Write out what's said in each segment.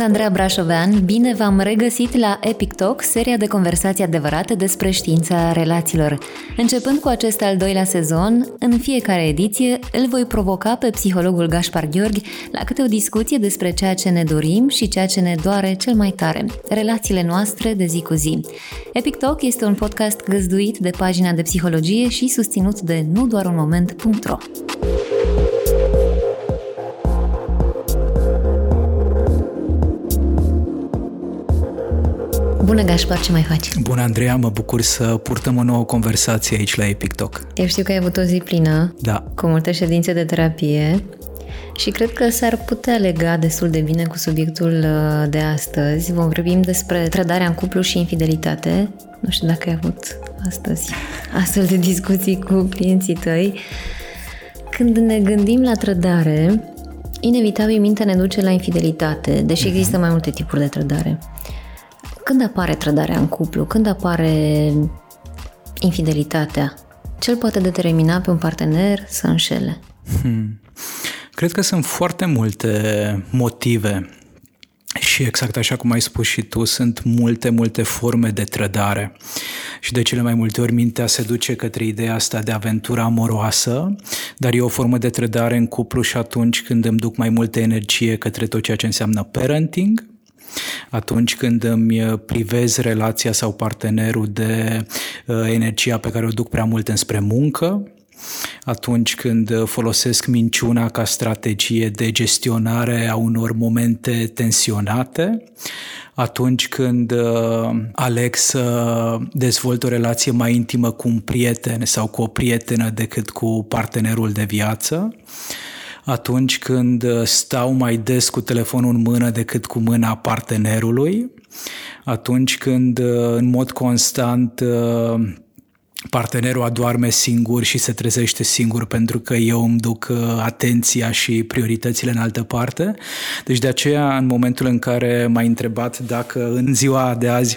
Sunt Andreea Brașovean, bine v-am regăsit la Epic Talk, seria de conversații adevărate despre știința relațiilor. Începând cu acest al doilea sezon, în fiecare ediție îl voi provoca pe psihologul Gaspar Gheorghi la câte o discuție despre ceea ce ne dorim și ceea ce ne doare cel mai tare, relațiile noastre de zi cu zi. Epic Talk este un podcast găzduit de pagina de psihologie și susținut de nu doar un moment.ro. Bună, Gașpar, ce mai faci? Bună, Andreea, mă bucur să purtăm o nouă conversație aici la Epic Talk. Eu știu că ai avut o zi plină, da. cu multe ședințe de terapie și cred că s-ar putea lega destul de bine cu subiectul uh, de astăzi. Vom vorbi despre trădarea în cuplu și infidelitate. Nu știu dacă ai avut astăzi astfel de discuții cu clienții tăi. Când ne gândim la trădare, inevitabil mintea ne duce la infidelitate, deși mhm. există mai multe tipuri de trădare. Când apare trădarea în cuplu? Când apare infidelitatea? Ce îl poate determina pe un partener să înșele? Hmm. Cred că sunt foarte multe motive și exact așa cum ai spus și tu, sunt multe, multe forme de trădare. Și de cele mai multe ori mintea se duce către ideea asta de aventură amoroasă, dar e o formă de trădare în cuplu și atunci când îmi duc mai multă energie către tot ceea ce înseamnă parenting, atunci când îmi privez relația sau partenerul de uh, energia pe care o duc prea mult înspre muncă, atunci când folosesc minciuna ca strategie de gestionare a unor momente tensionate, atunci când uh, aleg să dezvolt o relație mai intimă cu un prieten sau cu o prietenă decât cu partenerul de viață, atunci când uh, stau mai des cu telefonul în mână decât cu mâna partenerului, atunci când uh, în mod constant uh, partenerul adoarme singur și se trezește singur pentru că eu îmi duc uh, atenția și prioritățile în altă parte. Deci de aceea, în momentul în care m-ai întrebat dacă în ziua de azi,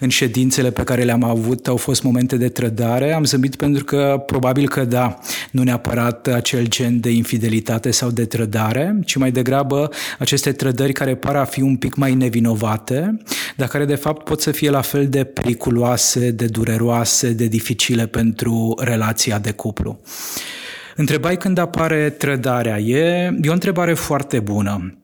în ședințele pe care le-am avut, au fost momente de trădare, am zâmbit pentru că probabil că da, nu neapărat acel gen de infidelitate sau de trădare, ci mai degrabă aceste trădări care par a fi un pic mai nevinovate, dar care de fapt pot să fie la fel de periculoase, de dureroase, de dificile dificile pentru relația de cuplu. Întrebai când apare trădarea. E, e o întrebare foarte bună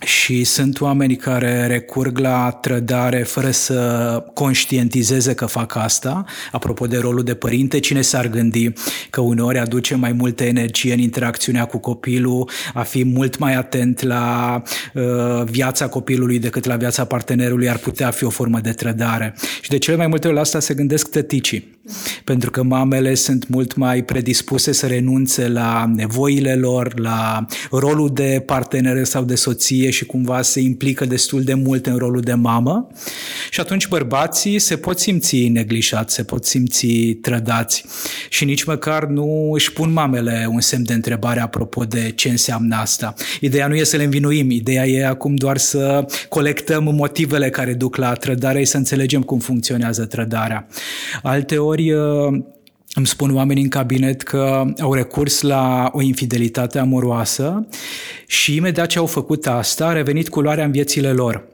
și sunt oameni care recurg la trădare fără să conștientizeze că fac asta. Apropo de rolul de părinte, cine s-ar gândi că uneori aduce mai multă energie în interacțiunea cu copilul, a fi mult mai atent la uh, viața copilului decât la viața partenerului ar putea fi o formă de trădare. Și de cele mai multe ori la asta se gândesc tăticii, pentru că mamele sunt mult mai predispuse să renunțe la nevoile lor, la rolul de partener sau de soție și cumva se implică destul de mult în rolul de mamă și atunci bărbații se pot simți neglijați, se pot simți trădați și nici măcar nu își pun mamele un semn de întrebare apropo de ce înseamnă asta. Ideea nu e să le învinuim, ideea e acum doar să colectăm motivele care duc la trădare și să înțelegem cum funcționează trădarea. Alte ori îmi spun oamenii în cabinet că au recurs la o infidelitate amoroasă și imediat ce au făcut asta a revenit culoarea în viețile lor.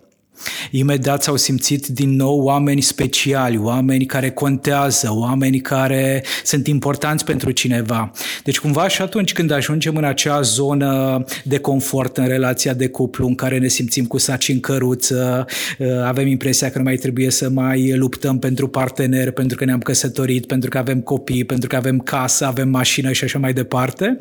Imediat s-au simțit din nou oameni speciali, oameni care contează, oameni care sunt importanți pentru cineva. Deci cumva și atunci când ajungem în acea zonă de confort în relația de cuplu, în care ne simțim cu saci în căruță, uh, avem impresia că nu mai trebuie să mai luptăm pentru partener, pentru că ne-am căsătorit, pentru că avem copii, pentru că avem casă, avem mașină și așa mai departe,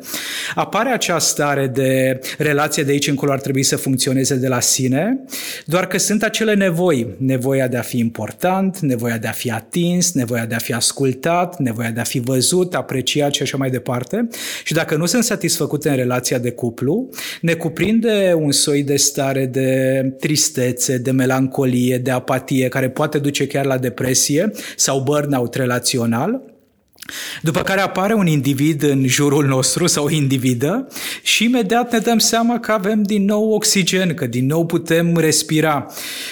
apare acea stare de relație de aici încolo ar trebui să funcționeze de la sine, doar că sunt acele nevoi. Nevoia de a fi important, nevoia de a fi atins, nevoia de a fi ascultat, nevoia de a fi văzut, apreciat și așa mai departe. Și dacă nu sunt satisfăcute în relația de cuplu, ne cuprinde un soi de stare de tristețe, de melancolie, de apatie, care poate duce chiar la depresie sau burnout relațional După care apare un individ în jurul nostru sau o individă și imediat ne dăm seama că avem din nou oxigen, că din nou putem respira.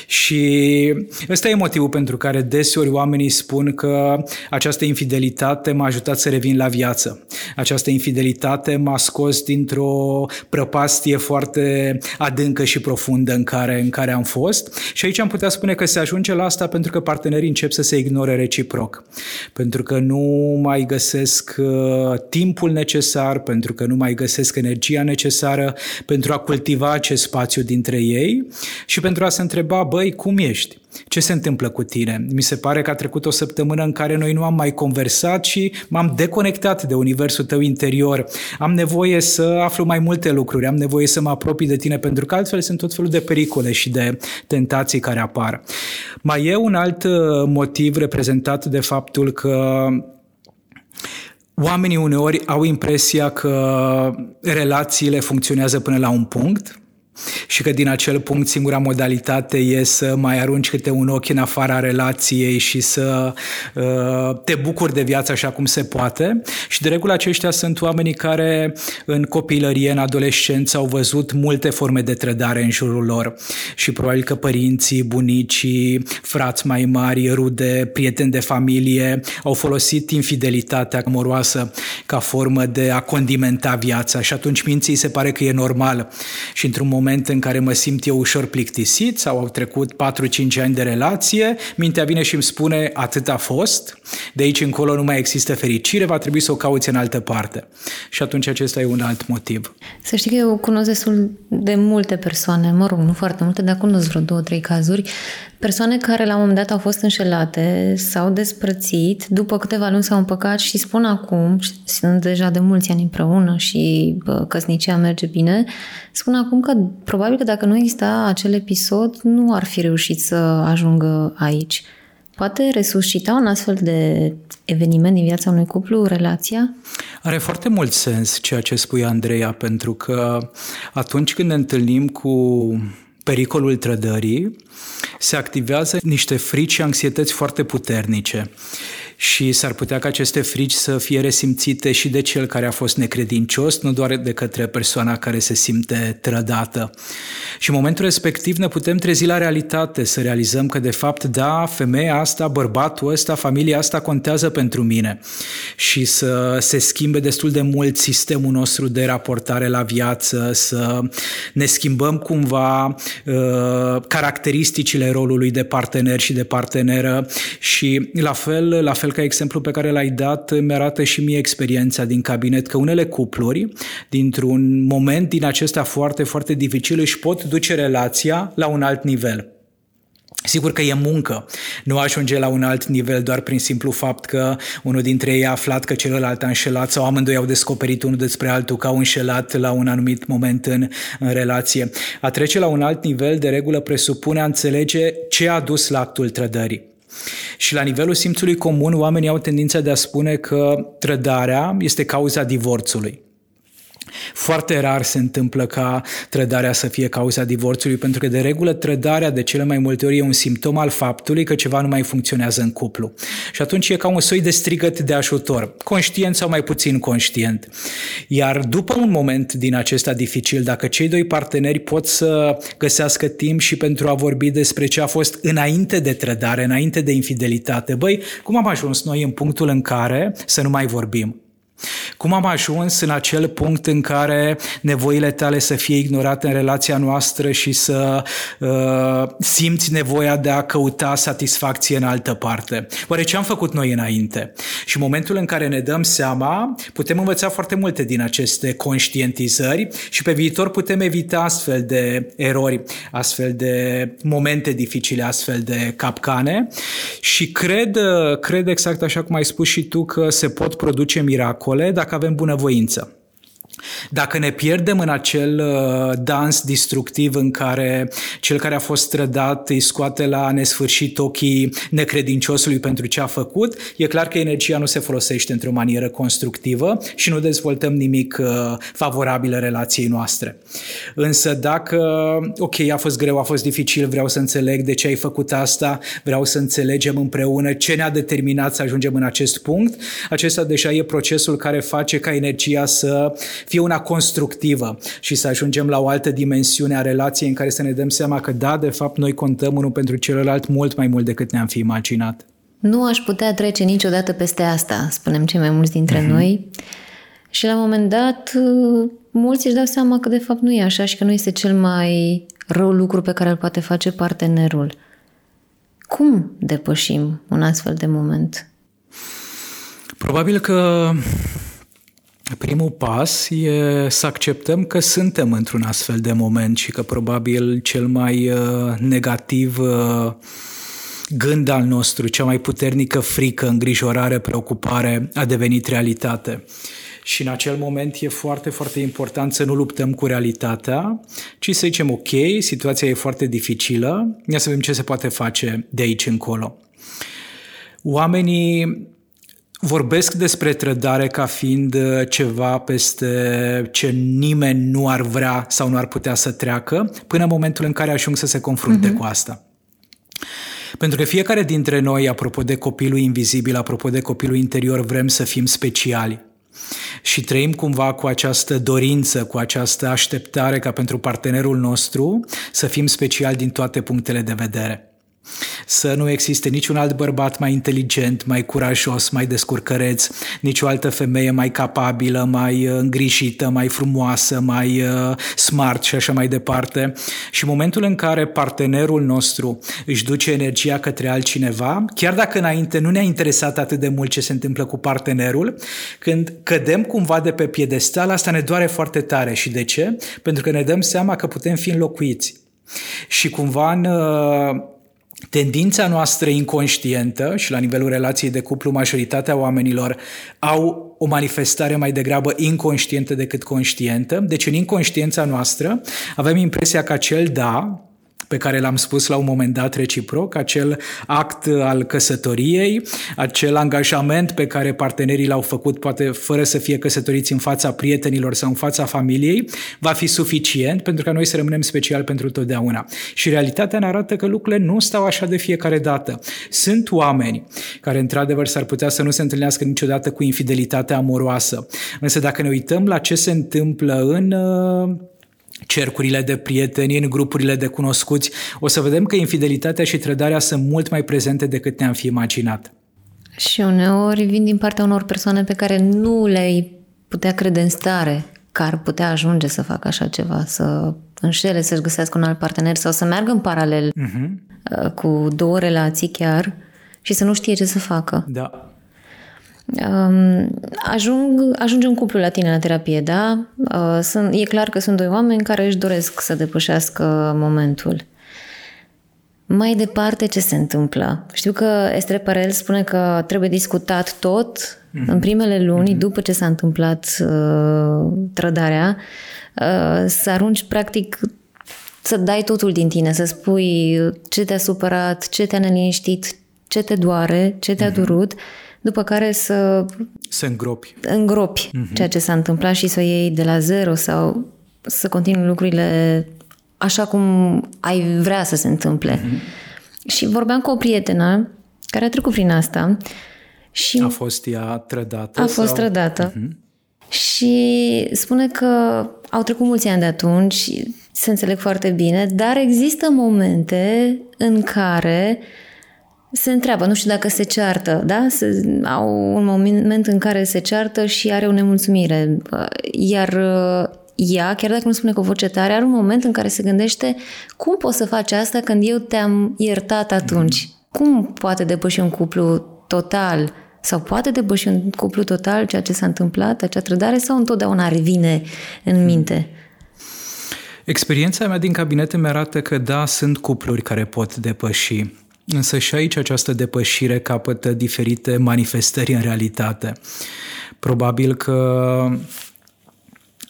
Și ăsta e motivul pentru care deseori oamenii spun că această infidelitate m-a ajutat să revin la viață. Această infidelitate m-a scos dintr-o prăpastie foarte adâncă și profundă în care, în care am fost. Și aici am putea spune că se ajunge la asta pentru că partenerii încep să se ignore reciproc. Pentru că nu mai găsesc uh, timpul necesar, pentru că nu mai găsesc energia necesară pentru a cultiva acest spațiu dintre ei și pentru a se întreba, băi, cum ești? Ce se întâmplă cu tine? Mi se pare că a trecut o săptămână în care noi nu am mai conversat și m-am deconectat de universul tău interior. Am nevoie să aflu mai multe lucruri, am nevoie să mă apropii de tine, pentru că altfel sunt tot felul de pericole și de tentații care apar. Mai e un alt uh, motiv reprezentat de faptul că Oamenii uneori au impresia că relațiile funcționează până la un punct și că din acel punct singura modalitate e să mai arunci câte un ochi în afara relației și să uh, te bucuri de viață așa cum se poate. Și de regulă aceștia sunt oamenii care în copilărie, în adolescență au văzut multe forme de trădare în jurul lor. Și probabil că părinții, bunicii, frați mai mari, rude, prieteni de familie au folosit infidelitatea amoroasă ca formă de a condimenta viața. Și atunci minții se pare că e normal. Și într-un moment moment în care mă simt eu ușor plictisit sau au trecut 4-5 ani de relație, mintea vine și îmi spune atât a fost, de aici încolo nu mai există fericire, va trebui să o cauți în altă parte. Și atunci acesta e un alt motiv. Să știi că eu cunosc destul de multe persoane, mă rog, nu foarte multe, dar cunosc vreo două, trei cazuri, persoane care la un moment dat au fost înșelate, s-au despărțit, după câteva luni s-au împăcat și spun acum, sunt deja de mulți ani împreună și bă, căsnicia merge bine, spun acum că probabil că dacă nu exista acel episod, nu ar fi reușit să ajungă aici. Poate resuscita un astfel de eveniment din viața unui cuplu, relația? Are foarte mult sens ceea ce spui, Andreea, pentru că atunci când ne întâlnim cu pericolul trădării, se activează niște frici și anxietăți foarte puternice și s-ar putea ca aceste frici să fie resimțite și de cel care a fost necredincios, nu doar de către persoana care se simte trădată. Și în momentul respectiv ne putem trezi la realitate, să realizăm că de fapt, da, femeia asta, bărbatul ăsta, familia asta contează pentru mine și să se schimbe destul de mult sistemul nostru de raportare la viață, să ne schimbăm cumva uh, caracteristicile rolului de partener și de parteneră și la fel, la fel fel ca exemplu pe care l-ai dat, mi-arată și mie experiența din cabinet că unele cupluri, dintr-un moment din acesta foarte, foarte dificil, își pot duce relația la un alt nivel. Sigur că e muncă, nu ajunge la un alt nivel doar prin simplu fapt că unul dintre ei a aflat că celălalt a înșelat sau amândoi au descoperit unul despre altul că au înșelat la un anumit moment în, în relație. A trece la un alt nivel de regulă presupune a înțelege ce a dus la actul trădării. Și la nivelul simțului comun, oamenii au tendința de a spune că trădarea este cauza divorțului. Foarte rar se întâmplă ca trădarea să fie cauza divorțului, pentru că de regulă trădarea de cele mai multe ori e un simptom al faptului că ceva nu mai funcționează în cuplu. Și atunci e ca un soi de strigăt de ajutor, conștient sau mai puțin conștient. Iar după un moment din acesta dificil, dacă cei doi parteneri pot să găsească timp și pentru a vorbi despre ce a fost înainte de trădare, înainte de infidelitate, băi, cum am ajuns noi în punctul în care să nu mai vorbim? Cum am ajuns în acel punct în care nevoile tale să fie ignorate în relația noastră și să uh, simți nevoia de a căuta satisfacție în altă parte? Oare ce am făcut noi înainte? Și în momentul în care ne dăm seama, putem învăța foarte multe din aceste conștientizări și pe viitor putem evita astfel de erori, astfel de momente dificile, astfel de capcane și cred, uh, cred exact așa cum ai spus și tu că se pot produce miracole dacă avem bunăvoință. Dacă ne pierdem în acel uh, dans destructiv în care cel care a fost trădat îi scoate la nesfârșit ochii necredinciosului pentru ce a făcut, e clar că energia nu se folosește într-o manieră constructivă și nu dezvoltăm nimic uh, favorabil relației noastre. Însă dacă, ok, a fost greu, a fost dificil, vreau să înțeleg de ce ai făcut asta, vreau să înțelegem împreună ce ne-a determinat să ajungem în acest punct, acesta deja e procesul care face ca energia să fie una constructivă și să ajungem la o altă dimensiune a relației în care să ne dăm seama că da, de fapt, noi contăm unul pentru celălalt mult mai mult decât ne-am fi imaginat. Nu aș putea trece niciodată peste asta, spunem cei mai mulți dintre uh-huh. noi. Și la un moment dat, mulți își dau seama că de fapt nu e așa și că nu este cel mai rău lucru pe care îl poate face partenerul. Cum depășim un astfel de moment? Probabil că Primul pas e să acceptăm că suntem într-un astfel de moment și că probabil cel mai uh, negativ uh, gând al nostru, cea mai puternică frică, îngrijorare, preocupare a devenit realitate. Și în acel moment e foarte, foarte important să nu luptăm cu realitatea, ci să zicem, ok, situația e foarte dificilă, ia să vedem ce se poate face de aici încolo. Oamenii vorbesc despre trădare ca fiind uh, ceva peste ce nimeni nu ar vrea sau nu ar putea să treacă, până în momentul în care ajung să se confrunte uh-huh. cu asta. Pentru că fiecare dintre noi, apropo de copilul invizibil, apropo de copilul interior, vrem să fim speciali. Și trăim cumva cu această dorință, cu această așteptare ca pentru partenerul nostru să fim speciali din toate punctele de vedere să nu existe niciun alt bărbat mai inteligent, mai curajos, mai descurcăreț, nicio altă femeie mai capabilă, mai uh, îngrijită, mai frumoasă, mai uh, smart și așa mai departe. Și momentul în care partenerul nostru își duce energia către altcineva, chiar dacă înainte nu ne-a interesat atât de mult ce se întâmplă cu partenerul, când cădem cumva de pe piedestal, asta ne doare foarte tare. Și de ce? Pentru că ne dăm seama că putem fi înlocuiți. Și cumva în uh, tendința noastră inconștientă și la nivelul relației de cuplu, majoritatea oamenilor au o manifestare mai degrabă inconștientă decât conștientă. Deci în inconștiența noastră avem impresia că acel da, pe care l-am spus la un moment dat reciproc, acel act al căsătoriei, acel angajament pe care partenerii l-au făcut, poate fără să fie căsătoriți în fața prietenilor sau în fața familiei, va fi suficient pentru ca noi să rămânem special pentru totdeauna. Și realitatea ne arată că lucrurile nu stau așa de fiecare dată. Sunt oameni care, într-adevăr, s-ar putea să nu se întâlnească niciodată cu infidelitatea amoroasă. Însă dacă ne uităm la ce se întâmplă în uh, cercurile de prieteni, în grupurile de cunoscuți, o să vedem că infidelitatea și trădarea sunt mult mai prezente decât ne-am fi imaginat. Și uneori vin din partea unor persoane pe care nu le-ai putea crede în stare că ar putea ajunge să facă așa ceva, să înșele, să-și găsească un alt partener sau să meargă în paralel uh-huh. cu două relații chiar și să nu știe ce să facă. Da. Um, ajung, ajunge un cuplu la tine la terapie, da? Uh, sunt, e clar că sunt doi oameni care își doresc să depășească momentul. Mai departe, ce se întâmplă? Știu că Estre Parel spune că trebuie discutat tot mm-hmm. în primele luni, mm-hmm. după ce s-a întâmplat uh, trădarea, uh, să arunci practic să dai totul din tine, să spui ce te-a supărat, ce te-a neliniștit, ce te doare, ce te-a mm-hmm. durut după care să... Să îngropi. Îngropi uh-huh. ceea ce s-a întâmplat și să o iei de la zero sau să continui lucrurile așa cum ai vrea să se întâmple. Uh-huh. Și vorbeam cu o prietenă care a trecut prin asta și... A fost ea trădată? A sau? fost trădată. Uh-huh. Și spune că au trecut mulți ani de atunci, se înțeleg foarte bine, dar există momente în care uh, se întreabă, nu știu dacă se ceartă, da? Se, au un moment în care se ceartă și are o nemulțumire. Iar uh, ea, chiar dacă nu spune cu voce tare, are un moment în care se gândește cum poți să faci asta când eu te-am iertat atunci? Cum poate depăși un cuplu total sau poate depăși un cuplu total ceea ce s-a întâmplat, acea trădare sau întotdeauna revine în minte? Experiența mea din cabinete mi arată că da, sunt cupluri care pot depăși Însă și aici această depășire capătă diferite manifestări în realitate. Probabil că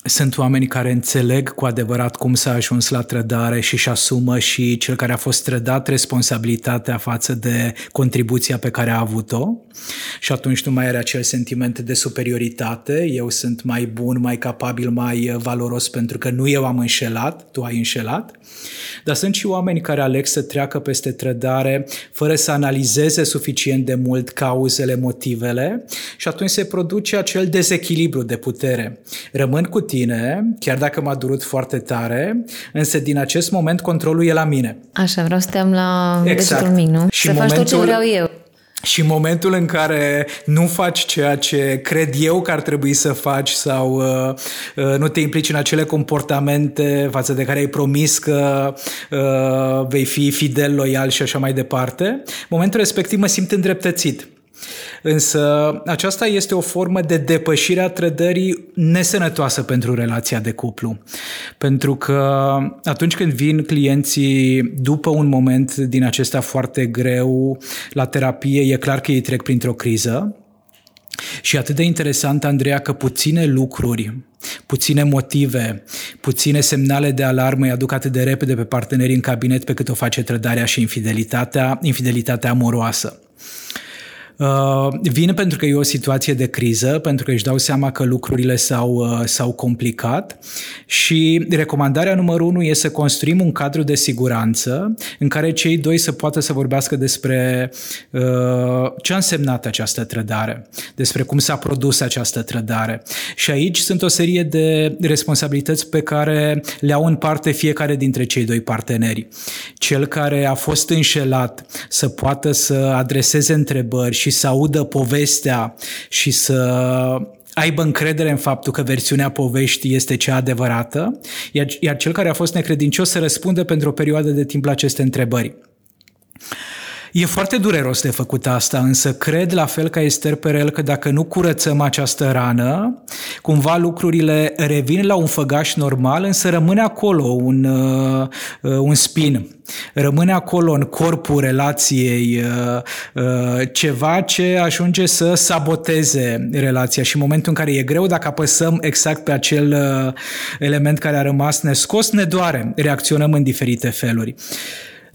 sunt oameni care înțeleg cu adevărat cum s-a ajuns la trădare și își asumă și cel care a fost trădat responsabilitatea față de contribuția pe care a avut-o și atunci nu mai are acel sentiment de superioritate, eu sunt mai bun, mai capabil, mai valoros pentru că nu eu am înșelat, tu ai înșelat, dar sunt și oameni care aleg să treacă peste trădare fără să analizeze suficient de mult cauzele, motivele și atunci se produce acel dezechilibru de putere. Rămân cu tine, chiar dacă m-a durut foarte tare, însă din acest moment controlul e la mine. Așa, vreau să te am la exact. mic, nu? Și să momentul... faci tot ce vreau eu. Și momentul în care nu faci ceea ce cred eu că ar trebui să faci sau uh, uh, nu te implici în acele comportamente față de care ai promis că uh, vei fi fidel, loial și așa mai departe, momentul respectiv mă simt îndreptățit. Însă aceasta este o formă de depășire a trădării nesănătoasă pentru relația de cuplu. Pentru că atunci când vin clienții după un moment din acesta foarte greu la terapie, e clar că ei trec printr-o criză, și atât de interesant, Andreea, că puține lucruri, puține motive, puține semnale de alarmă îi aduc atât de repede pe partenerii în cabinet pe cât o face trădarea și infidelitatea, infidelitatea amoroasă. Uh, vin pentru că e o situație de criză, pentru că își dau seama că lucrurile s-au, uh, s-au complicat și recomandarea numărul unu este să construim un cadru de siguranță în care cei doi să poată să vorbească despre uh, ce a însemnat această trădare, despre cum s-a produs această trădare. Și aici sunt o serie de responsabilități pe care le au în parte fiecare dintre cei doi parteneri. Cel care a fost înșelat să poată să adreseze întrebări și și să audă povestea și să aibă încredere în faptul că versiunea poveștii este cea adevărată, iar, iar cel care a fost necredincios să răspundă pentru o perioadă de timp la aceste întrebări. E foarte dureros de făcut asta, însă cred la fel ca Esther Perel că dacă nu curățăm această rană, cumva lucrurile revin la un făgaș normal, însă rămâne acolo un, uh, un spin. Rămâne acolo în corpul relației uh, uh, ceva ce ajunge să saboteze relația și în momentul în care e greu, dacă apăsăm exact pe acel uh, element care a rămas nescos, ne doare, reacționăm în diferite feluri.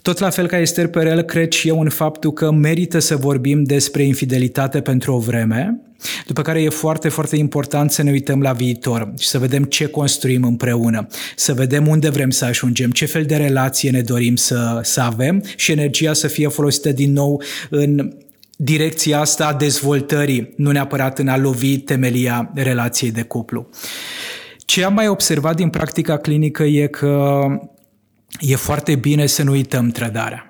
Tot la fel ca Esther Perel, cred și eu în faptul că merită să vorbim despre infidelitate pentru o vreme, după care e foarte, foarte important să ne uităm la viitor și să vedem ce construim împreună, să vedem unde vrem să ajungem, ce fel de relație ne dorim să, să avem și energia să fie folosită din nou în direcția asta a dezvoltării, nu neapărat în a lovi temelia relației de cuplu. Ce am mai observat din practica clinică e că e foarte bine să nu uităm trădarea.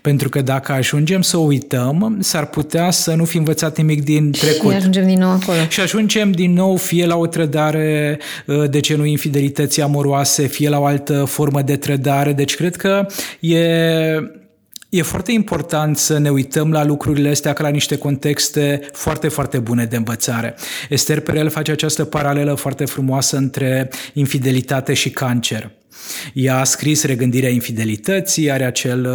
Pentru că dacă ajungem să o uităm, s-ar putea să nu fi învățat nimic din trecut. Și ajungem din nou acolo. Și ajungem din nou fie la o trădare uh, de genul infidelității amoroase, fie la o altă formă de trădare. Deci cred că e E foarte important să ne uităm la lucrurile astea ca la niște contexte foarte, foarte bune de învățare. Esther Perel face această paralelă foarte frumoasă între infidelitate și cancer. Ea a scris Regândirea infidelității, are acel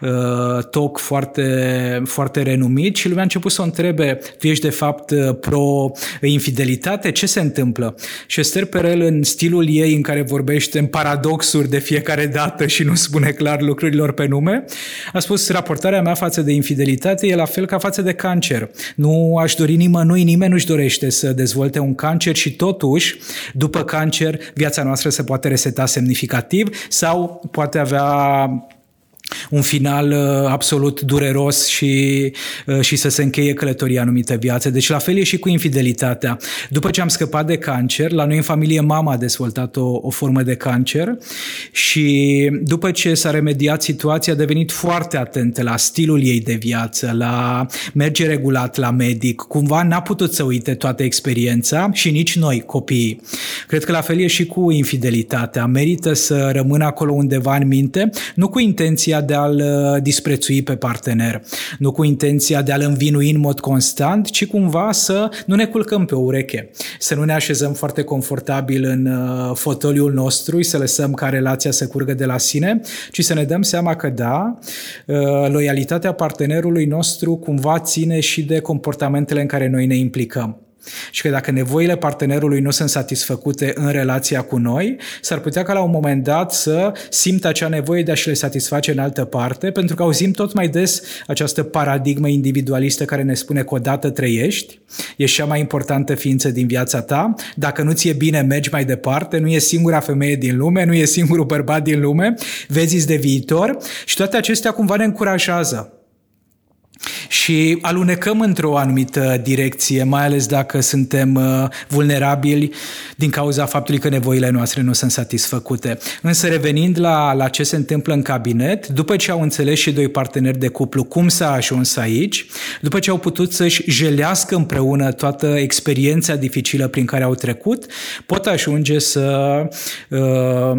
uh, uh, talk foarte, foarte renumit și lumea a început să o întrebe, tu ești de fapt uh, pro-infidelitate? Ce se întâmplă? Și Esther Perel, în stilul ei în care vorbește în paradoxuri de fiecare dată și nu spune clar lucrurilor pe nume, a spus, raportarea mea față de infidelitate e la fel ca față de cancer. Nu aș dori nimănui, nimeni nu-și dorește să dezvolte un cancer și totuși, după cancer, viața noastră se poate reseta semnificativ sau poate avea un final uh, absolut dureros și, uh, și să se încheie călătoria anumită viață. Deci la fel e și cu infidelitatea. După ce am scăpat de cancer, la noi în familie mama a dezvoltat o, o formă de cancer și după ce s-a remediat situația a devenit foarte atentă la stilul ei de viață, la merge regulat la medic, cumva n-a putut să uite toată experiența și nici noi, copiii. Cred că la fel e și cu infidelitatea. Merită să rămână acolo undeva în minte, nu cu intenția de a-l uh, disprețui pe partener, nu cu intenția de a-l învinui în mod constant, ci cumva să nu ne culcăm pe o ureche, să nu ne așezăm foarte confortabil în uh, fotoliul nostru și să lăsăm ca relația să curgă de la sine, ci să ne dăm seama că da, uh, loialitatea partenerului nostru cumva ține și de comportamentele în care noi ne implicăm. Și că dacă nevoile partenerului nu sunt satisfăcute în relația cu noi, s-ar putea ca la un moment dat să simtă acea nevoie de a-și le satisface în altă parte, pentru că auzim tot mai des această paradigmă individualistă care ne spune că odată trăiești, ești cea mai importantă ființă din viața ta, dacă nu ți-e bine, mergi mai departe, nu e singura femeie din lume, nu e singurul bărbat din lume, vezi de viitor. Și toate acestea cumva ne încurajează și alunecăm într-o anumită direcție, mai ales dacă suntem uh, vulnerabili din cauza faptului că nevoile noastre nu sunt satisfăcute. Însă revenind la, la ce se întâmplă în cabinet, după ce au înțeles și doi parteneri de cuplu cum s-a ajuns aici, după ce au putut să-și jelească împreună toată experiența dificilă prin care au trecut, pot ajunge să uh,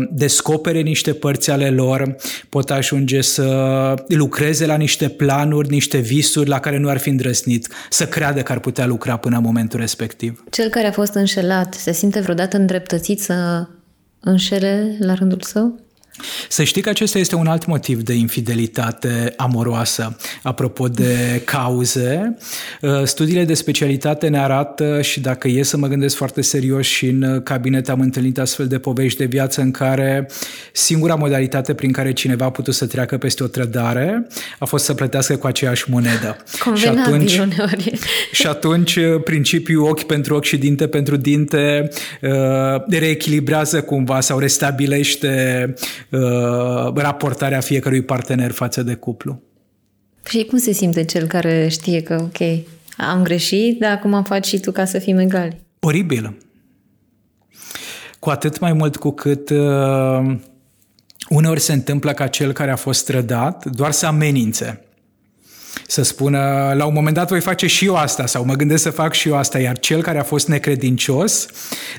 descopere niște părți ale lor, pot ajunge să lucreze la niște planuri, niște visuri la care nu ar fi îndrăsnit să creadă că ar putea lucra până în momentul respectiv. Cel care a fost înșelat se simte vreodată îndreptățit să înșele la rândul său? Să știi că acesta este un alt motiv de infidelitate amoroasă. Apropo de cauze, uh, studiile de specialitate ne arată și dacă e să mă gândesc foarte serios și în cabinet am întâlnit astfel de povești de viață în care singura modalitate prin care cineva a putut să treacă peste o trădare a fost să plătească cu aceeași monedă. și atunci, uneori. și atunci uh, principiul ochi pentru ochi și dinte pentru dinte uh, reechilibrează cumva sau restabilește uh, raportarea fiecărui partener față de cuplu. Și cum se simte cel care știe că, ok, am greșit, dar acum faci și tu ca să fim egali? Oribil. Cu atât mai mult cu cât uh, uneori se întâmplă ca cel care a fost trădat doar să amenințe să spună la un moment dat voi face și eu asta sau mă gândesc să fac și eu asta, iar cel care a fost necredincios,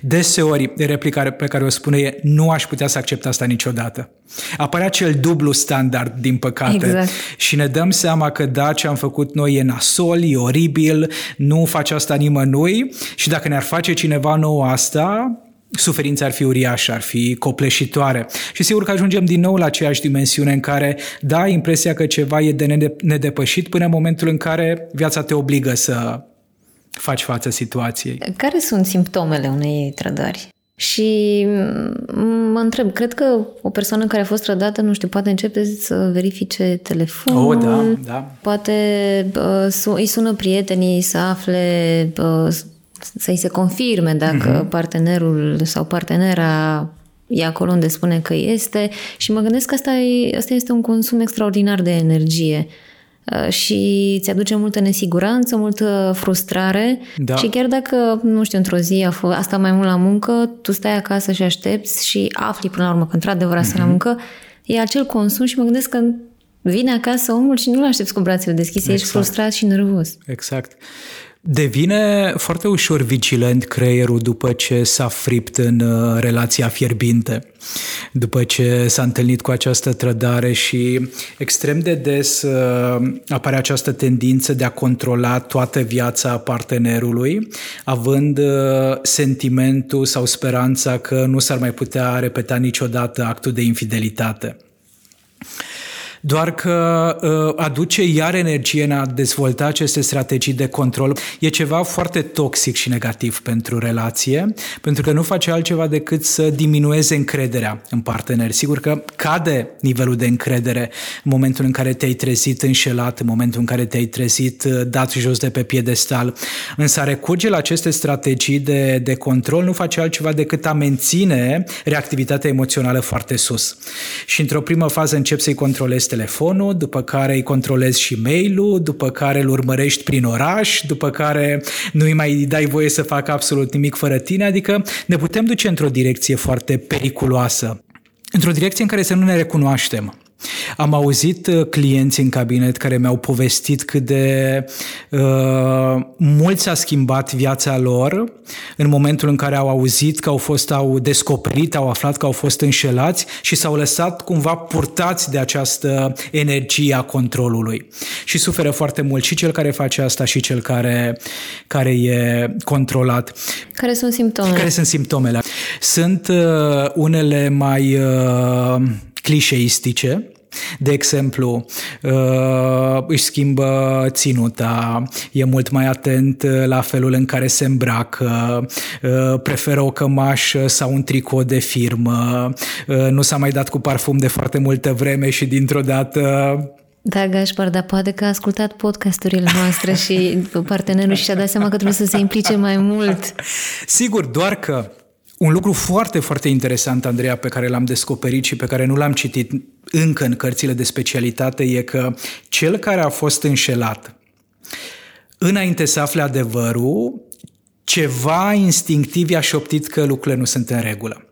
deseori replica pe care o spune e nu aș putea să accept asta niciodată. Apărea cel dublu standard, din păcate. Exact. Și ne dăm seama că da, ce am făcut noi e nasol, e oribil, nu face asta nimănui și dacă ne-ar face cineva nou asta, suferința ar fi uriașă, ar fi copleșitoare. Și sigur că ajungem din nou la aceeași dimensiune în care, da, ai impresia că ceva e de nedepășit până în momentul în care viața te obligă să faci față situației. Care sunt simptomele unei trădări? Și mă întreb, cred că o persoană care a fost trădată, nu știu, poate începe să verifice telefonul, oh, da, da. poate uh, îi sună prietenii să afle uh, să-i se confirme dacă uh-huh. partenerul sau partenera e acolo unde spune că este și mă gândesc că asta, e, asta este un consum extraordinar de energie uh, și ți aduce multă nesiguranță, multă frustrare da. și chiar dacă, nu știu, într-o zi a fost asta mai mult la muncă, tu stai acasă și aștepți și afli până la urmă că într-adevăr asta uh-huh. la mhm. muncă, e acel consum și mă gândesc că vine acasă omul și nu-l aștepți cu brațele deschise, exact. ești frustrat și nervos. Exact. Devine foarte ușor vigilent creierul după ce s-a fript în uh, relația fierbinte, după ce s-a întâlnit cu această trădare și extrem de des uh, apare această tendință de a controla toată viața partenerului, având uh, sentimentul sau speranța că nu s-ar mai putea repeta niciodată actul de infidelitate doar că uh, aduce iar energie în a dezvolta aceste strategii de control. E ceva foarte toxic și negativ pentru relație, pentru că nu face altceva decât să diminueze încrederea în partener. Sigur că cade nivelul de încredere în momentul în care te-ai trezit înșelat, în momentul în care te-ai trezit uh, dat jos de pe piedestal, însă a recurge la aceste strategii de, de control nu face altceva decât a menține reactivitatea emoțională foarte sus. Și într-o primă fază încep să-i controlezi telefonul, după care îi controlezi și mail-ul, după care îl urmărești prin oraș, după care nu îi mai dai voie să facă absolut nimic fără tine, adică ne putem duce într-o direcție foarte periculoasă, într-o direcție în care să nu ne recunoaștem. Am auzit uh, clienți în cabinet care mi-au povestit cât de uh, mult s-a schimbat viața lor în momentul în care au auzit că au fost, au descoperit, au aflat că au fost înșelați și s-au lăsat cumva purtați de această energie a controlului. Și suferă foarte mult și cel care face asta și cel care, care e controlat. Care sunt simptomele? Care sunt simptomele? Sunt uh, unele mai uh, clișeistice, De exemplu, uh, își schimbă ținuta, e mult mai atent la felul în care se îmbracă, uh, preferă o cămașă sau un tricou de firmă, uh, nu s-a mai dat cu parfum de foarte multă vreme și dintr-o dată da, Gașpar, dar poate că a ascultat podcasturile noastre și partenerul și-a dat seama că trebuie să se implice mai mult. Sigur, doar că un lucru foarte, foarte interesant, Andreea, pe care l-am descoperit și pe care nu l-am citit încă în cărțile de specialitate e că cel care a fost înșelat înainte să afle adevărul, ceva instinctiv i-a șoptit că lucrurile nu sunt în regulă.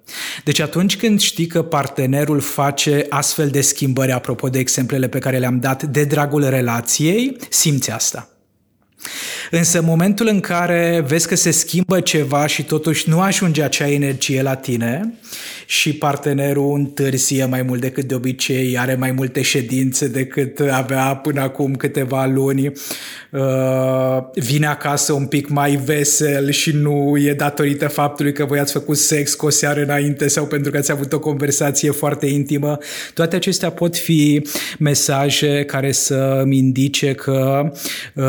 Deci atunci când știi că partenerul face astfel de schimbări, apropo de exemplele pe care le-am dat, de dragul relației, simți asta. Însă în momentul în care vezi că se schimbă ceva și totuși nu ajunge acea energie la tine și partenerul întârzie mai mult decât de obicei, are mai multe ședințe decât avea până acum câteva luni, uh, vine acasă un pic mai vesel și nu e datorită faptului că voi ați făcut sex cu o seară înainte sau pentru că ați avut o conversație foarte intimă. Toate acestea pot fi mesaje care să-mi indice că uh,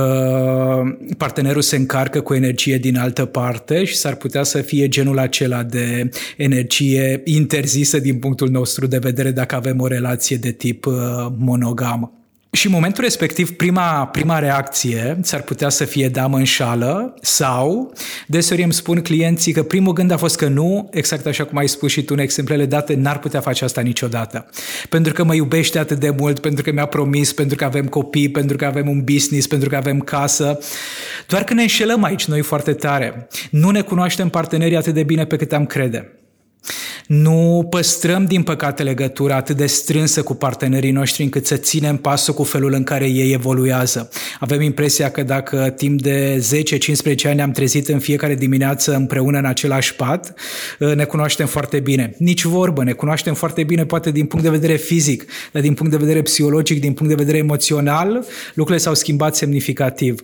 partenerul se încarcă cu energie din altă parte și s-ar putea să fie genul acela de energie interzisă din punctul nostru de vedere dacă avem o relație de tip uh, monogam. Și în momentul respectiv, prima, prima reacție s-ar putea să fie da, mă înșală sau deseori îmi spun clienții că primul gând a fost că nu, exact așa cum ai spus și tu în exemplele date, n-ar putea face asta niciodată. Pentru că mă iubește atât de mult, pentru că mi-a promis, pentru că avem copii, pentru că avem un business, pentru că avem casă. Doar că ne înșelăm aici noi foarte tare. Nu ne cunoaștem partenerii atât de bine pe cât am crede. Nu păstrăm, din păcate, legătura atât de strânsă cu partenerii noștri încât să ținem pasul cu felul în care ei evoluează. Avem impresia că dacă timp de 10-15 ani am trezit în fiecare dimineață împreună în același pat, ne cunoaștem foarte bine. Nici vorbă, ne cunoaștem foarte bine poate din punct de vedere fizic, dar din punct de vedere psihologic, din punct de vedere emoțional, lucrurile s-au schimbat semnificativ.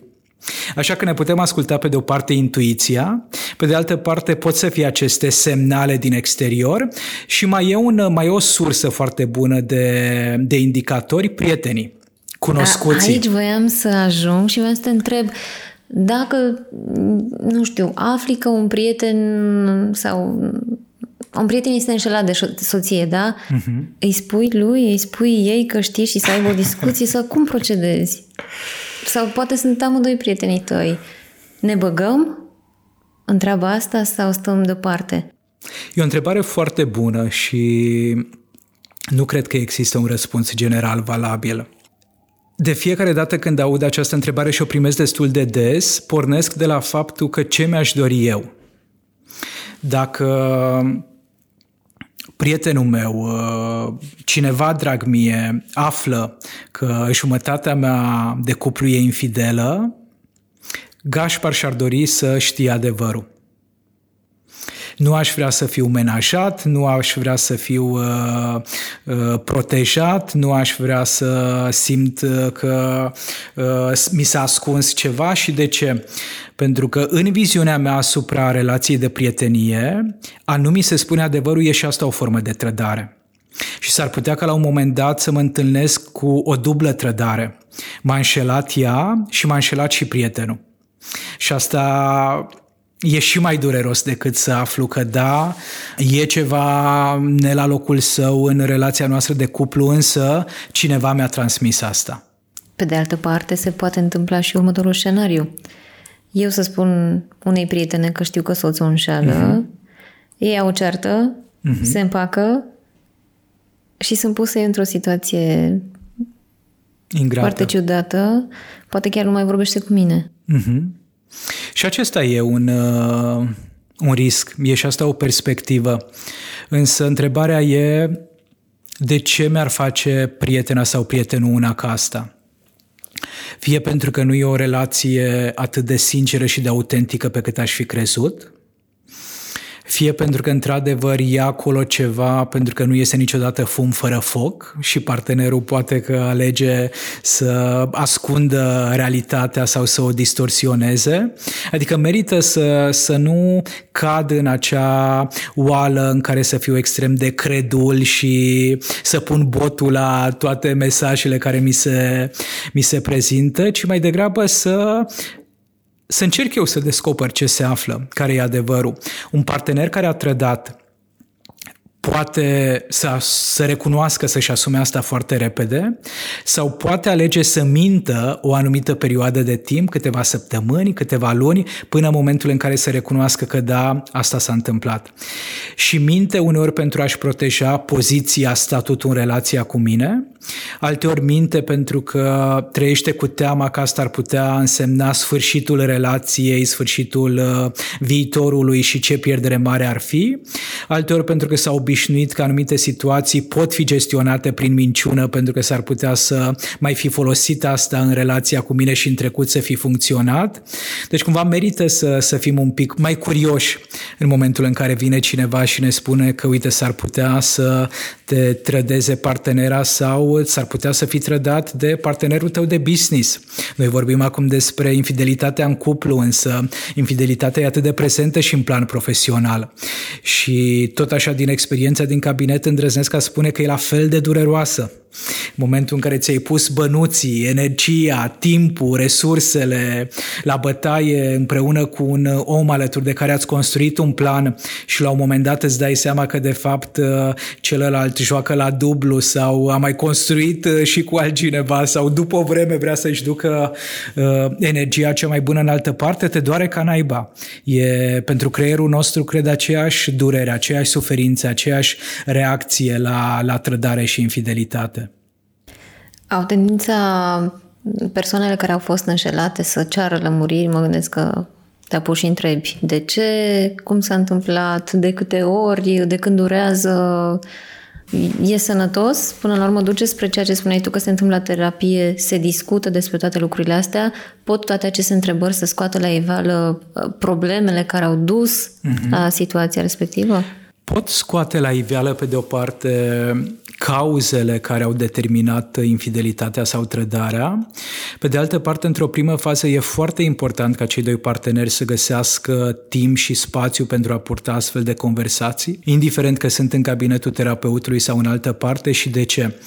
Așa că ne putem asculta pe de o parte intuiția, pe de altă parte pot să fie aceste semnale din exterior și mai e, un, mai e o sursă foarte bună de, de indicatori, prietenii, cunoscuții. Aici voiam să ajung și voiam să te întreb dacă, nu știu, afli că un prieten sau un prieten este înșelat de soție, da? Uh-huh. Îi spui lui, îi spui ei că știi și să aibă o discuție sau cum procedezi? Sau poate sunt amândoi prietenii tăi. Ne băgăm în treaba asta sau stăm deoparte? E o întrebare foarte bună și nu cred că există un răspuns general valabil. De fiecare dată când aud această întrebare și o primesc destul de des, pornesc de la faptul că ce mi-aș dori eu. Dacă prietenul meu, uh, cineva drag mie, află că jumătatea mea de cuplu e infidelă, Gașpar și-ar dori să știe adevărul. Nu aș vrea să fiu menajat, nu aș vrea să fiu uh, uh, protejat, nu aș vrea să simt uh, că uh, mi s-a ascuns ceva și de ce? Pentru că în viziunea mea asupra relației de prietenie, a nu mi se spune adevărul e și asta o formă de trădare. Și s-ar putea ca la un moment dat să mă întâlnesc cu o dublă trădare. M-a înșelat ea și m-a înșelat și prietenul. Și asta e și mai dureros decât să aflu că da, e ceva ne la locul său în relația noastră de cuplu, însă cineva mi-a transmis asta. Pe de altă parte, se poate întâmpla și următorul scenariu. Eu să spun unei prietene că știu că soțul înșeală, uh-huh. ei au ceartă, uh-huh. se împacă și sunt puse într-o situație Ingrată. foarte ciudată, poate chiar nu mai vorbește cu mine. Uh-huh. Și acesta e un, uh, un risc, e și asta o perspectivă. Însă întrebarea e de ce mi-ar face prietena sau prietenul una ca asta? Fie pentru că nu e o relație atât de sinceră și de autentică pe cât aș fi crezut, fie pentru că într-adevăr e acolo ceva, pentru că nu iese niciodată fum fără foc și partenerul poate că alege să ascundă realitatea sau să o distorsioneze. Adică merită să, să nu cad în acea oală în care să fiu extrem de credul și să pun botul la toate mesajele care mi se, mi se prezintă, ci mai degrabă să să încerc eu să descoper ce se află, care e adevărul. Un partener care a trădat poate să, să recunoască, să-și asume asta foarte repede sau poate alege să mintă o anumită perioadă de timp, câteva săptămâni, câteva luni, până în momentul în care să recunoască că da, asta s-a întâmplat. Și minte uneori pentru a-și proteja poziția, statutul în relația cu mine, alteori minte pentru că trăiește cu teama că asta ar putea însemna sfârșitul relației, sfârșitul uh, viitorului și ce pierdere mare ar fi, alteori pentru că s-a obișnuit că anumite situații pot fi gestionate prin minciună pentru că s-ar putea să mai fi folosit asta în relația cu mine și în trecut să fi funcționat. Deci cumva merită să, să fim un pic mai curioși în momentul în care vine cineva și ne spune că uite s-ar putea să te trădeze partenera sau s-ar putea să fii trădat de partenerul tău de business. Noi vorbim acum despre infidelitatea în cuplu, însă infidelitatea e atât de prezentă și în plan profesional. Și tot așa din experiența din cabinet îndrăznesc a spune că e la fel de dureroasă Momentul în care ți-ai pus bănuții, energia, timpul, resursele la bătaie împreună cu un om alături de care ați construit un plan și la un moment dat îți dai seama că de fapt celălalt joacă la dublu sau a mai construit și cu altcineva sau după o vreme vrea să-și ducă uh, energia cea mai bună în altă parte, te doare ca naiba. E pentru creierul nostru, cred, aceeași durere, aceeași suferință, aceeași reacție la, la trădare și infidelitate. Au tendința persoanele care au fost înșelate să ceară lămuriri, mă gândesc că te apuci și întrebi de ce, cum s-a întâmplat, de câte ori, de când durează, e sănătos, până la urmă duce spre ceea ce spuneai tu că se întâmplă la terapie, se discută despre toate lucrurile astea, pot toate aceste întrebări să scoată la iveală uh, problemele care au dus mm-hmm. la situația respectivă? Pot scoate la iveală, pe de o parte, cauzele care au determinat infidelitatea sau trădarea. Pe de altă parte, într-o primă fază e foarte important ca cei doi parteneri să găsească timp și spațiu pentru a purta astfel de conversații, indiferent că sunt în cabinetul terapeutului sau în altă parte și de ce.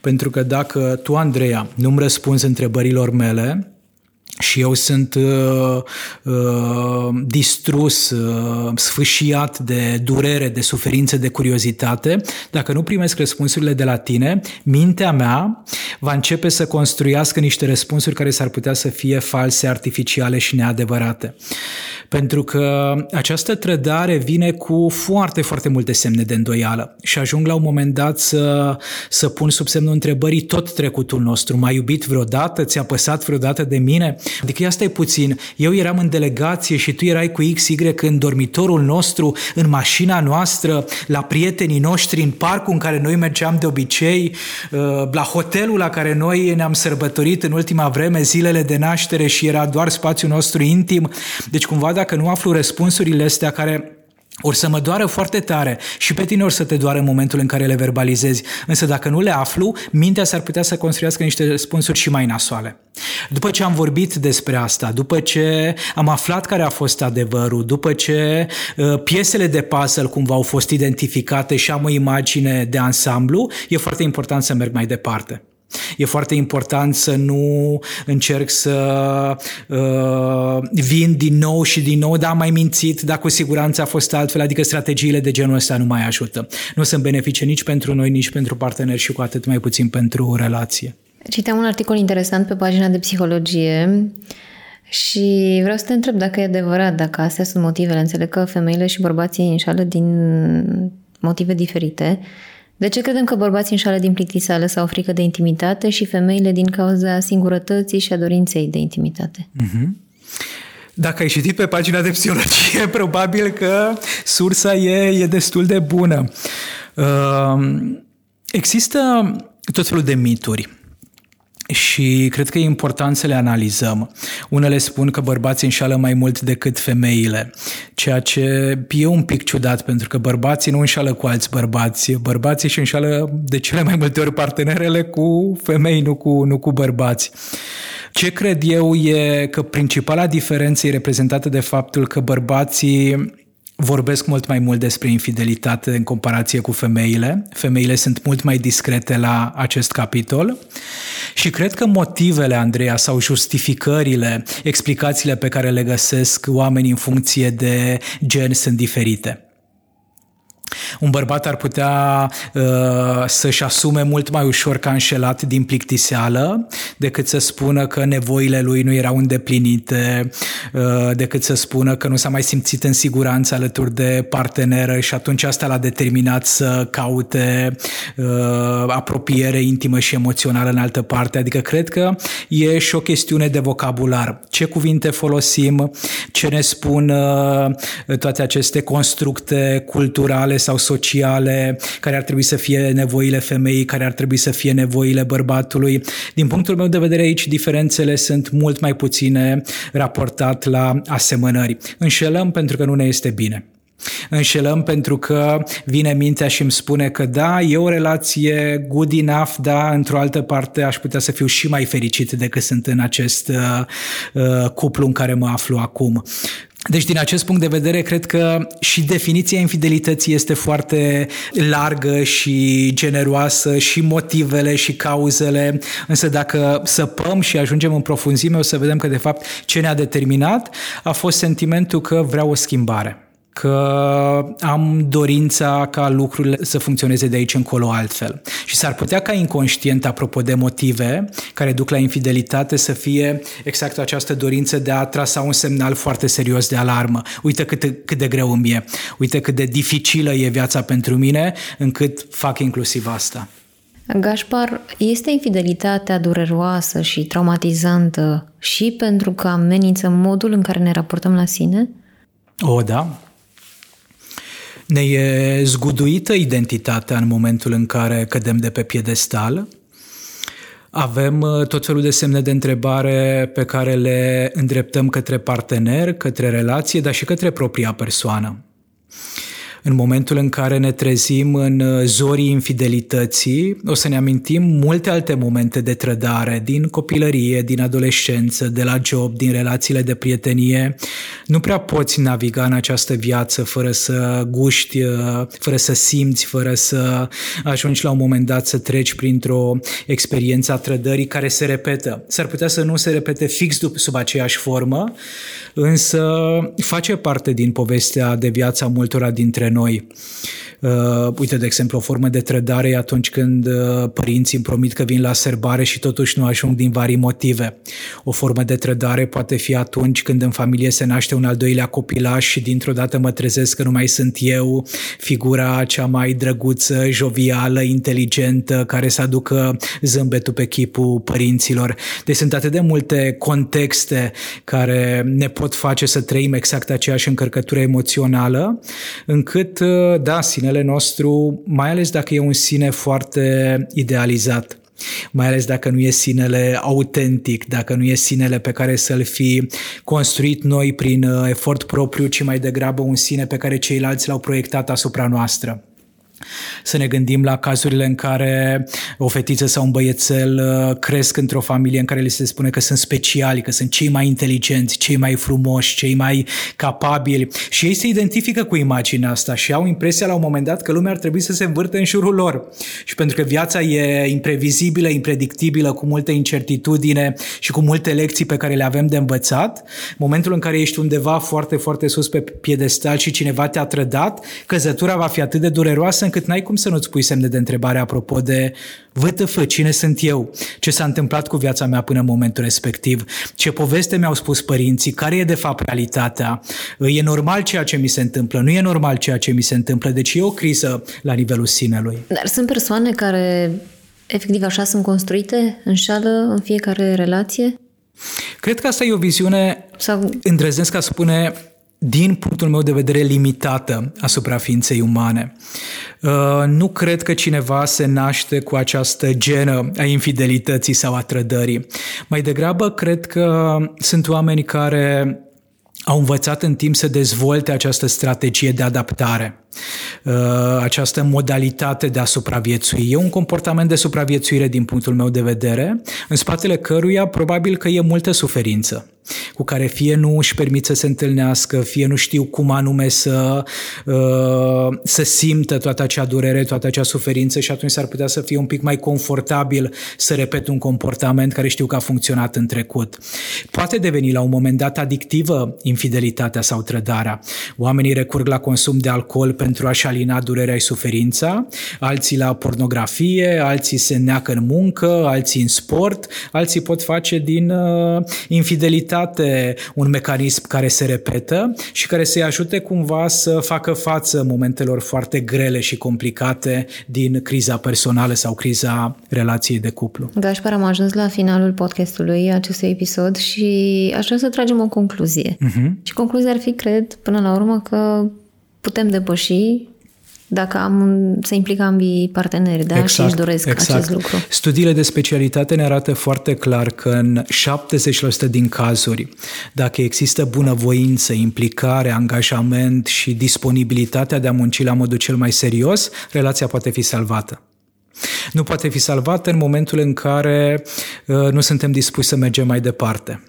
Pentru că dacă tu, Andreea, nu-mi răspunzi întrebărilor mele, și eu sunt uh, uh, distrus, uh, sfâșiat de durere, de suferință, de curiozitate, dacă nu primesc răspunsurile de la tine, mintea mea va începe să construiască niște răspunsuri care s-ar putea să fie false, artificiale și neadevărate. Pentru că această trădare vine cu foarte, foarte multe semne de îndoială și ajung la un moment dat să, să pun sub semnul întrebării tot trecutul nostru. M-ai iubit vreodată? Ți-a păsat vreodată de mine? Adică asta e puțin. Eu eram în delegație și tu erai cu XY în dormitorul nostru, în mașina noastră, la prietenii noștri, în parcul în care noi mergeam de obicei, uh, la hotelul la care noi ne-am sărbătorit în ultima vreme zilele de naștere și era doar spațiul nostru intim. Deci cumva dacă nu aflu răspunsurile astea care or să mă doară foarte tare și pe tine or să te doară în momentul în care le verbalizezi. Însă dacă nu le aflu, mintea s-ar putea să construiască niște răspunsuri și mai nasoale. După ce am vorbit despre asta, după ce am aflat care a fost adevărul, după ce uh, piesele de puzzle cumva au fost identificate și am o imagine de ansamblu, e foarte important să merg mai departe. E foarte important să nu încerc să uh, vin din nou și din nou, da, mai mințit, dar cu siguranță a fost altfel, adică strategiile de genul ăsta nu mai ajută. Nu sunt benefice nici pentru noi, nici pentru parteneri și cu atât mai puțin pentru relație. Citeam un articol interesant pe pagina de psihologie și vreau să te întreb dacă e adevărat, dacă astea sunt motivele. Înțeleg că femeile și bărbații înșală din motive diferite. De ce credem că bărbații înșală din plictiseală sau frică de intimitate și femeile din cauza singurătății și a dorinței de intimitate? Mm-hmm. Dacă ai citit pe pagina de psihologie, probabil că sursa e, e destul de bună. Uh, există tot felul de mituri și cred că e important să le analizăm. Unele spun că bărbații înșală mai mult decât femeile, ceea ce e un pic ciudat, pentru că bărbații nu înșală cu alți bărbați. Bărbații și înșală de cele mai multe ori partenerele cu femei, nu cu, nu cu bărbați. Ce cred eu e că principala diferență e reprezentată de faptul că bărbații vorbesc mult mai mult despre infidelitate în comparație cu femeile. Femeile sunt mult mai discrete la acest capitol și cred că motivele, Andreea, sau justificările, explicațiile pe care le găsesc oamenii în funcție de gen sunt diferite. Un bărbat ar putea uh, să-și asume mult mai ușor ca înșelat din plictiseală decât să spună că nevoile lui nu erau îndeplinite, uh, decât să spună că nu s-a mai simțit în siguranță alături de parteneră și atunci asta l-a determinat să caute uh, apropiere intimă și emoțională în altă parte. Adică cred că e și o chestiune de vocabular. Ce cuvinte folosim, ce ne spun uh, toate aceste constructe culturale sau sociale, care ar trebui să fie nevoile femeii, care ar trebui să fie nevoile bărbatului. Din punctul meu de vedere aici diferențele sunt mult mai puține raportat la asemănări. Înșelăm pentru că nu ne este bine. Înșelăm pentru că vine mintea și îmi spune că da, e o relație good enough, da, într-o altă parte aș putea să fiu și mai fericit decât sunt în acest uh, uh, cuplu în care mă aflu acum. Deci, din acest punct de vedere, cred că și definiția infidelității este foarte largă și generoasă și motivele și cauzele, însă dacă săpăm și ajungem în profunzime, o să vedem că, de fapt, ce ne-a determinat a fost sentimentul că vreau o schimbare că am dorința ca lucrurile să funcționeze de aici încolo altfel. Și s-ar putea ca inconștient, apropo de motive care duc la infidelitate, să fie exact această dorință de a trasa un semnal foarte serios de alarmă. Uite cât, cât de greu îmi e, uite cât de dificilă e viața pentru mine, încât fac inclusiv asta. Gașpar, este infidelitatea dureroasă și traumatizantă și pentru că amenință modul în care ne raportăm la sine? O, da, ne e zguduită identitatea în momentul în care cădem de pe piedestal. Avem uh, tot felul de semne de întrebare pe care le îndreptăm către partener, către relație, dar și către propria persoană în momentul în care ne trezim în uh, zorii infidelității, o să ne amintim multe alte momente de trădare din copilărie, din adolescență, de la job, din relațiile de prietenie. Nu prea poți naviga în această viață fără să guști, uh, fără să simți, fără să ajungi la un moment dat să treci printr-o experiență a trădării care se repetă. S-ar putea să nu se repete fix sub aceeași formă, însă face parte din povestea de viața multora dintre noi. Uh, uite, de exemplu, o formă de trădare e atunci când uh, părinții îmi promit că vin la serbare și totuși nu ajung din vari motive. O formă de trădare poate fi atunci când în familie se naște un al doilea copilaș și dintr-o dată mă trezesc că nu mai sunt eu, figura cea mai drăguță, jovială, inteligentă, care să aducă zâmbetul pe chipul părinților. Deci sunt atât de multe contexte care ne pot face să trăim exact aceeași încărcătură emoțională, încât, uh, da, sine sinele nostru, mai ales dacă e un sine foarte idealizat mai ales dacă nu e sinele autentic, dacă nu e sinele pe care să-l fi construit noi prin uh, efort propriu, ci mai degrabă un sine pe care ceilalți l-au proiectat asupra noastră. Să ne gândim la cazurile în care o fetiță sau un băiețel uh, cresc într-o familie în care li se spune că sunt speciali, că sunt cei mai inteligenți, cei mai frumoși, cei mai capabili și ei se identifică cu imaginea asta și au impresia la un moment dat că lumea ar trebui să se învârte în jurul lor. Și pentru că viața e imprevizibilă, impredictibilă, cu multe incertitudine și cu multe lecții pe care le avem de învățat, momentul în care ești undeva foarte, foarte sus pe piedestal și cineva te-a trădat, căzătura va fi atât de dureroasă încât n-ai cum să nu-ți pui semne de întrebare apropo de VTF, cine sunt eu, ce s-a întâmplat cu viața mea până în momentul respectiv, ce poveste mi-au spus părinții, care e de fapt realitatea, e normal ceea ce mi se întâmplă, nu e normal ceea ce mi se întâmplă, deci e o criză la nivelul sinelui. Dar sunt persoane care efectiv așa sunt construite, înșală în fiecare relație? Cred că asta e o viziune, Sau... îndrăznesc a spune, din punctul meu de vedere, limitată asupra ființei umane. Uh, nu cred că cineva se naște cu această genă a infidelității sau a trădării. Mai degrabă, cred că sunt oameni care au învățat în timp să dezvolte această strategie de adaptare, uh, această modalitate de a supraviețui. E un comportament de supraviețuire din punctul meu de vedere, în spatele căruia probabil că e multă suferință cu care fie nu își permit să se întâlnească, fie nu știu cum anume să, uh, să simtă toată acea durere, toată acea suferință și atunci s-ar putea să fie un pic mai confortabil să repet un comportament care știu că a funcționat în trecut. Poate deveni la un moment dat adictivă infidelitatea sau trădarea. Oamenii recurg la consum de alcool pentru a-și alina durerea și suferința, alții la pornografie, alții se neacă în muncă, alții în sport, alții pot face din uh, infidelitate necesitate un mecanism care se repetă și care să-i ajute cumva să facă față momentelor foarte grele și complicate din criza personală sau criza relației de cuplu. Gașpar, am ajuns la finalul podcastului acestui episod și aș vrea să tragem o concluzie. Uh-huh. Și concluzia ar fi, cred, până la urmă că putem depăși dacă am, se implică ambii parteneri, da? Exact, și își doresc exact. acest lucru. Studiile de specialitate ne arată foarte clar că în 70% din cazuri, dacă există bunăvoință, implicare, angajament și disponibilitatea de a munci la modul cel mai serios, relația poate fi salvată. Nu poate fi salvată în momentul în care uh, nu suntem dispuși să mergem mai departe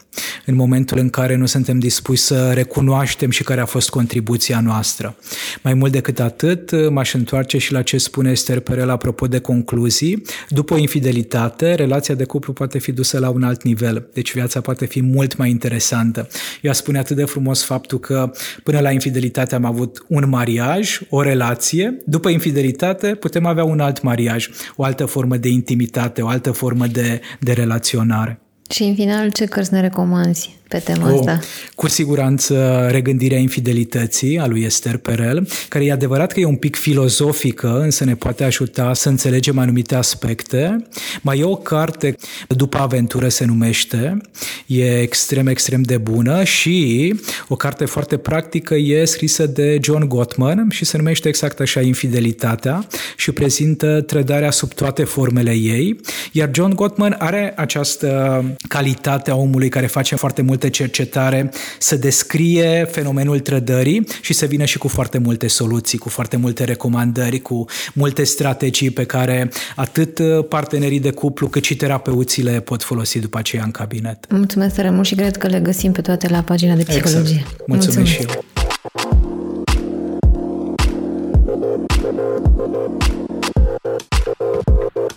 în momentul în care nu suntem dispuși să recunoaștem și care a fost contribuția noastră. Mai mult decât atât, m-aș întoarce și la ce spune Esther Perel apropo de concluzii. După o infidelitate, relația de cuplu poate fi dusă la un alt nivel, deci viața poate fi mult mai interesantă. Ea spune atât de frumos faptul că până la infidelitate am avut un mariaj, o relație, după infidelitate putem avea un alt mariaj, o altă formă de intimitate, o altă formă de, de relaționare. Și în final, ce cărți ne recomanzi? Pe tema o, asta. Cu siguranță regândirea infidelității a lui Esther Perel, care e adevărat că e un pic filozofică, însă ne poate ajuta să înțelegem anumite aspecte. Mai e o carte, După aventură se numește, e extrem, extrem de bună și o carte foarte practică e scrisă de John Gottman și se numește exact așa Infidelitatea și prezintă trădarea sub toate formele ei, iar John Gottman are această calitate a omului care face foarte mult multă cercetare să descrie fenomenul trădării și să vină și cu foarte multe soluții, cu foarte multe recomandări, cu multe strategii pe care atât partenerii de cuplu cât și terapeuții le pot folosi după aceea în cabinet. Mulțumesc tare mult și cred că le găsim pe toate la pagina de psihologie. Exact. Mulțumesc, Mulțumesc și eu.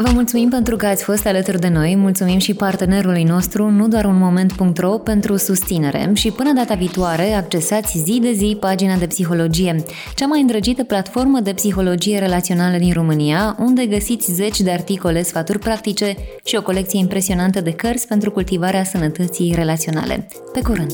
Vă mulțumim pentru că ați fost alături de noi, mulțumim și partenerului nostru, nu doar un moment.ro, pentru susținere și până data viitoare accesați zi de zi pagina de psihologie, cea mai îndrăgită platformă de psihologie relațională din România, unde găsiți zeci de articole, sfaturi practice și o colecție impresionantă de cărți pentru cultivarea sănătății relaționale. Pe curând!